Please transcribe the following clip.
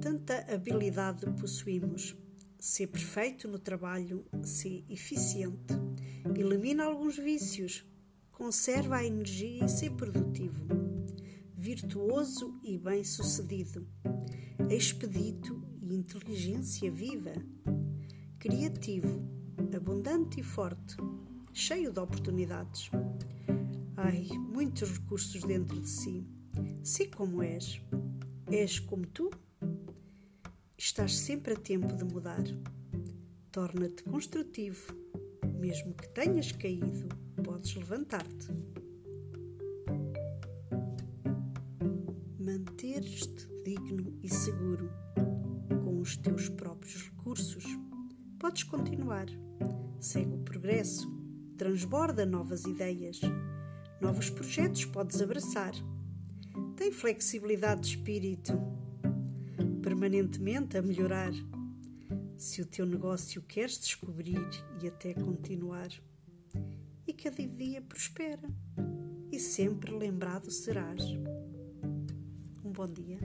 Tanta habilidade possuímos. Ser perfeito no trabalho, ser eficiente. Elimina alguns vícios. Conserva a energia e ser produtivo. Virtuoso e bem-sucedido. Expedito e inteligência viva. Criativo, abundante e forte. Cheio de oportunidades. Ai, muitos recursos dentro de si. Se como és. És como tu? Estás sempre a tempo de mudar. Torna-te construtivo. Mesmo que tenhas caído, podes levantar-te. Manteres-te digno e seguro com os teus próprios recursos. Podes continuar. Segue o progresso. Transborda novas ideias. Novos projetos podes abraçar. Tem flexibilidade de espírito, permanentemente a melhorar. Se o teu negócio queres descobrir e até continuar, e cada dia prospera, e sempre lembrado serás. Um bom dia.